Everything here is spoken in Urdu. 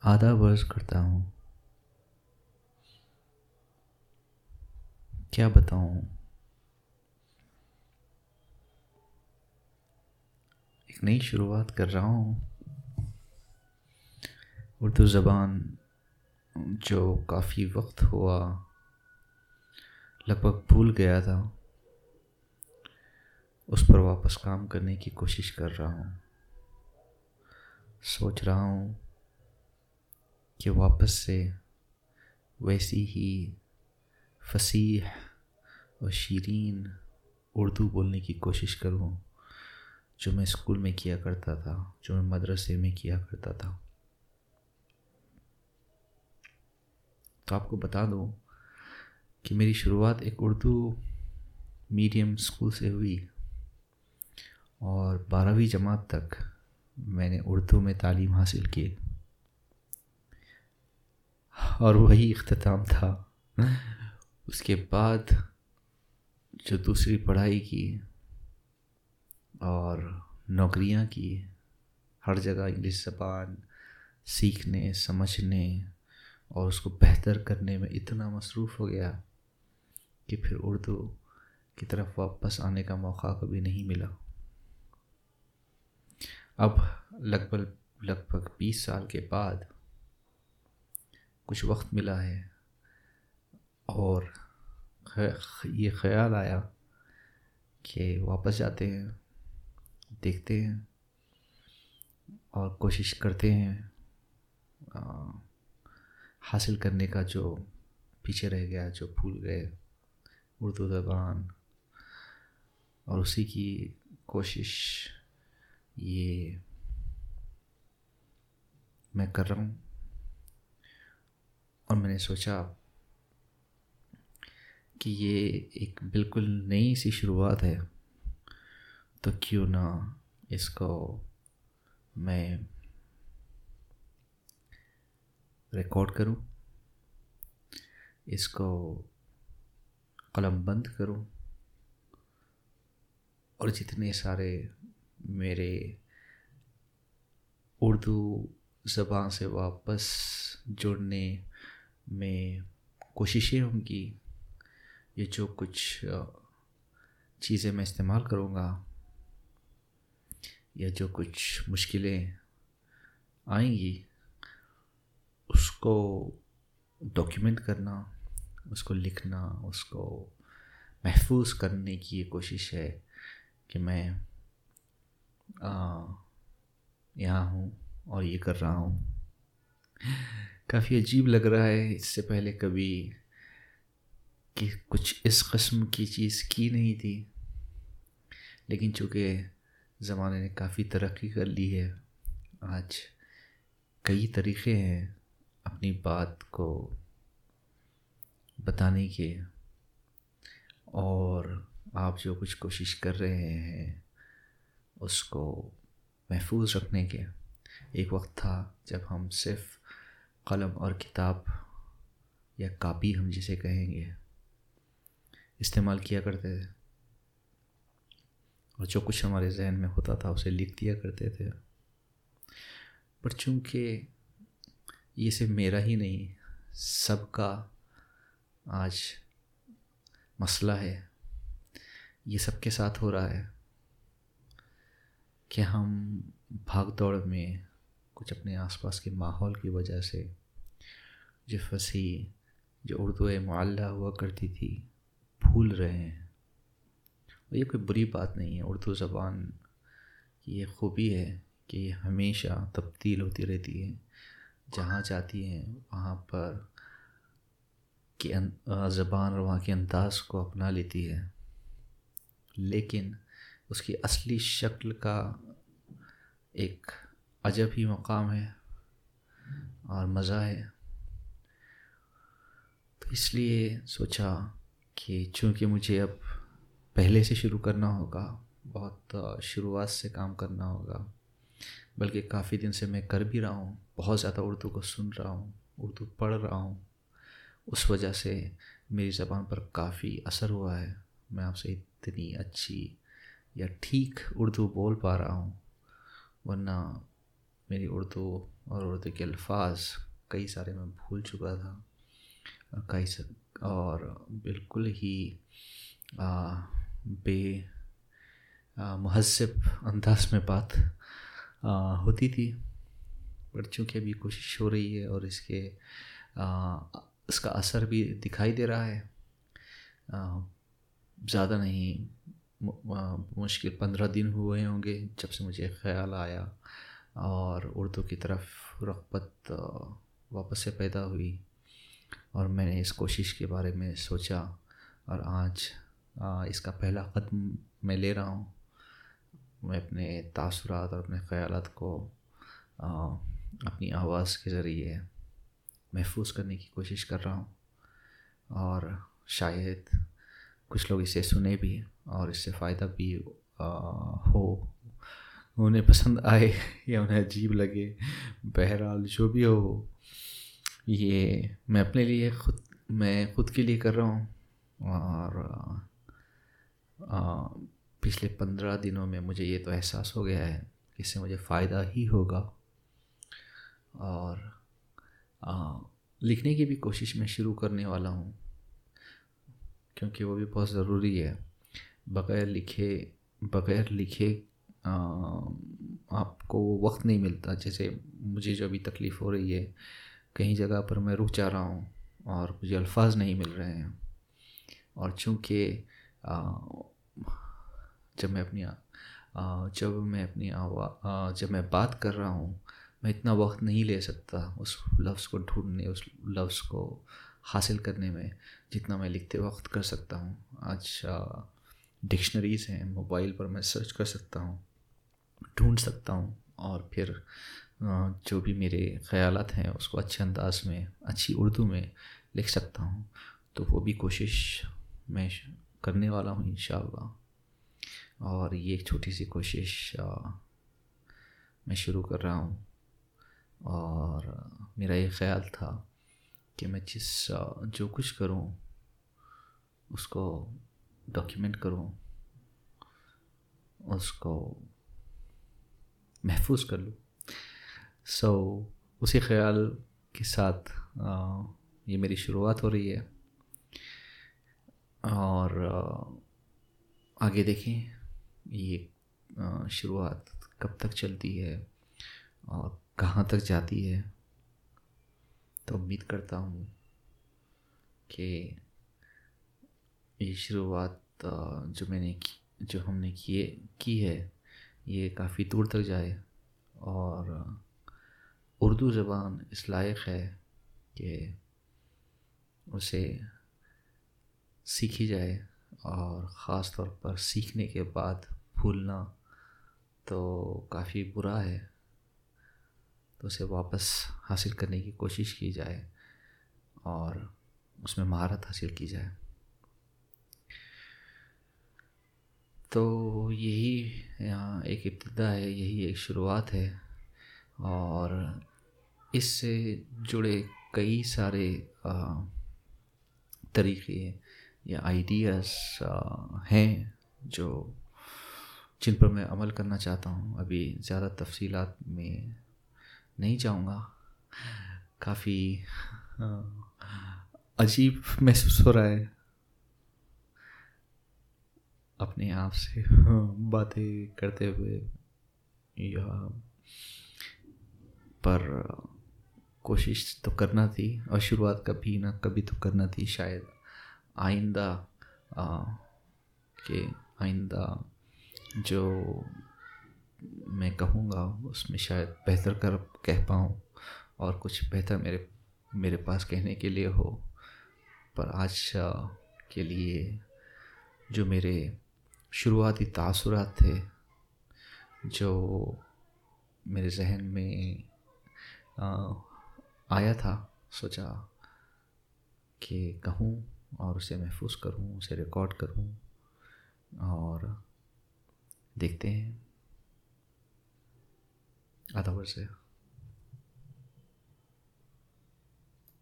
آدھا برس کرتا ہوں۔ کیا بتاؤں؟ ایک نئی شروعات کر رہا ہوں۔ اردو زبان جو کافی وقت ہوا، لگ بھگ بھول گیا تھا۔ اس پر واپس کام کرنے کی کوشش کر رہا ہوں۔ سوچ رہا ہوں۔ کہ واپس سے ویسی ہی فصیح اور شیرین اردو بولنے کی کوشش کروں جو میں اسکول میں کیا کرتا تھا، جو میں مدرسے میں کیا کرتا تھا۔ تو آپ کو بتا دوں کہ میری شروعات ایک اردو میڈیم اسکول سے ہوئی اور بارہویں جماعت تک میں نے اردو میں تعلیم حاصل کی۔ اور وہی اختتام تھا۔ اس کے بعد جو دوسری پڑھائی کی اور نوکریاں کی، ہر جگہ انگلش زبان سیکھنے، سمجھنے اور اس کو بہتر کرنے میں اتنا مصروف ہو گیا کہ پھر اردو کی طرف واپس آنے کا موقع کبھی نہیں ملا۔ اب لگ بھگ لگ بھگ بیس سال کے بعد کچھ وقت ملا ہے اور یہ خیال آیا کہ واپس جاتے ہیں، دیکھتے ہیں اور کوشش کرتے ہیں حاصل کرنے کا جو پیچھے رہ گیا، جو بھول گئے، اردو زبان اور اسی کی کوشش یہ میں کر رہا ہوں۔ اور میں نے سوچا کہ یہ ایک بالکل نئی سی شروعات ہے، تو کیوں نہ اس کو میں ریکارڈ کروں، اس کو قلم بند کروں، اور جتنے سارے میرے اردو زبان سے واپس جڑنے میں کوششیں ہوں گی یہ جو کچھ چیزیں میں استعمال کروں گا، یا جو کچھ مشکلیں آئیں گی، اس کو ڈاکیومنٹ کرنا، اس کو لکھنا، اس کو محفوظ کرنے کی یہ کوشش ہے کہ میں یہاں ہوں اور یہ کر رہا ہوں۔ کافی عجیب لگ رہا ہے اس سے پہلے کبھی کہ کچھ اس قسم کی چیز کی نہیں تھی۔ لیکن چونکہ زمانے نے کافی ترقی کر لی ہے، آج کئی طریقے ہیں اپنی بات کو بتانے کے۔ اور آپ جو کچھ کوشش کر رہے ہیں اس کو محفوظ رکھنے کے۔ ایک وقت تھا جب ہم صرف قلم اور کتاب یا کاپی ہم جسے کہیں گے، استعمال کیا کرتے تھے۔ اور جو کچھ ہمارے ذہن میں ہوتا تھا، اسے لکھ دیا کرتے تھے۔ پر چونکہ یہ صرف میرا ہی نہیں، سب کا آج مسئلہ ہے۔ یہ سب کے ساتھ ہو رہا ہے کہ ہم بھاگ دوڑ میں کچھ اپنے آس پاس کے ماحول کی وجہ سے جو پھنسی جو اردو معلّہ ہوا کرتی تھی، بھول رہے ہیں۔ اور یہ کوئی بری بات نہیں ہے۔ اردو زبان کی یہ خوبی ہے کہ یہ ہمیشہ تبدیل ہوتی رہتی ہے۔ جہاں جاتی ہیں، وہاں پر کی زبان اور وہاں کے انداز کو اپنا لیتی ہے۔ لیکن اس کی اصلی شکل کا ایک عجب ہی مقام ہے اور مزہ ہے۔ تو اس لیے سوچا کہ چونکہ مجھے اب پہلے سے شروع کرنا ہوگا، بہت شروعات سے کام کرنا ہوگا، بلکہ کافی دن سے میں کر بھی رہا ہوں، بہت زیادہ اردو کو سن رہا ہوں، اردو پڑھ رہا ہوں، اس وجہ سے میری زبان پر کافی اثر ہوا ہے۔ میں آپ سے اتنی اچھی یا ٹھیک اردو بول پا رہا ہوں، ورنہ میری اردو اور اردو کے الفاظ کئی سارے میں بھول چکا تھا کئی اور بالکل ہی بے مہذب انداز میں بات ہوتی تھی۔ پر چونکہ ابھی کوشش ہو رہی ہے اور اس کے اس کا اثر بھی دکھائی دے رہا ہے زیادہ نہیں مشکل پندرہ دن ہوئے ہوں گے جب سے مجھے خیال آیا۔ اور اردو کی طرف رغبت واپس سے پیدا ہوئی اور میں نے اس کوشش کے بارے میں سوچا اور آج اس کا پہلا قدم میں لے رہا ہوں۔ میں اپنے تاثرات اور اپنے خیالات کو اپنی آواز کے ذریعے محفوظ کرنے کی کوشش کر رہا ہوں اور شاید کچھ لوگ اسے سنے بھی اور اس سے فائدہ بھی ہو۔ انہیں پسند آئے یا انہیں عجیب لگے، بہرحال جو بھی ہو، یہ میں اپنے لیے خود، میں خود کے لیے کر رہا ہوں۔ اور پچھلے پندرہ دنوں میں مجھے یہ تو احساس ہو گیا ہے کہ اس سے مجھے فائدہ ہی ہوگا۔ اور لکھنے کی بھی کوشش میں شروع کرنے والا ہوں، کیونکہ وہ بھی بہت ضروری ہے۔ بغیر لکھے بغیر لکھے آپ کو وہ وقت نہیں ملتا، جیسے مجھے جو ابھی تکلیف ہو رہی ہے، کہیں جگہ پر میں رک جا رہا ہوں اور مجھے الفاظ نہیں مل رہے ہیں۔ اور چونکہ جب میں اپنی جب میں اپنی جب میں بات کر رہا ہوں، میں اتنا وقت نہیں لے سکتا اس لفظ کو ڈھونڈنے، اس لفظ کو حاصل کرنے میں جتنا میں لکھتے وقت کر سکتا ہوں۔ آج ڈکشنریز ہیں، موبائل پر میں سرچ کر سکتا ہوں۔ ڈھونڈ سکتا ہوں اور پھر جو بھی میرے خیالات ہیں، اس کو اچھے انداز میں، اچھی اردو میں لکھ سکتا ہوں۔ تو وہ بھی کوشش میں کرنے والا ہوں انشاءاللہ۔ اور یہ ایک چھوٹی سی کوشش میں شروع کر رہا ہوں۔ اور میرا یہ خیال تھا کہ میں جس جو کچھ کروں، اس کو ڈاکیومنٹ کروں، اس کو محفوظ کر لوں سو اسی خیال کے ساتھ یہ میری شروعات ہو رہی ہے۔ اور آگے دیکھیں، یہ شروعات کب تک چلتی ہے اور کہاں تک جاتی ہے۔ تو امید کرتا ہوں کہ یہ شروعات جو میں نے جو ہم نے کیے، کی ہے یہ کافی دور تک جائے اور اردو زبان اس لائق ہے کہ اسے سیکھی جائے اور خاص طور پر سیکھنے کے بعد بھولنا تو کافی برا ہے۔ تو اسے واپس حاصل کرنے کی کوشش کی جائے اور اس میں مہارت حاصل کی جائے۔ تو یہی ایک ابتدا ہے، یہی ایک شروعات ہے۔ اور اس سے جڑے کئی سارے طریقے یا آئیڈیاز ہیں جو، جن پر میں عمل کرنا چاہتا ہوں۔ ابھی زیادہ تفصیلات میں نہیں جاؤں گا۔ کافی عجیب محسوس ہو رہا ہے۔ اپنے آپ سے باتیں کرتے ہوئے یا پر کوشش تو کرنا تھی اور شروعات کبھی نہ کبھی تو کرنا تھی شاید۔ آئندہ کہ آئندہ جو میں کہوں گا اس میں شاید بہتر کر کہہ پاؤں اور کچھ بہتر میرے میرے پاس کہنے کے لیے ہو۔ پر آج کے لیے جو میرے شروعاتی تاثرات تھے جو میرے ذہن میں آیا تھا۔ سوچا کہ کہوں اور اسے محفوظ کروں، اسے ریکارڈ کروں اور دیکھتے ہیں۔ آدھا سے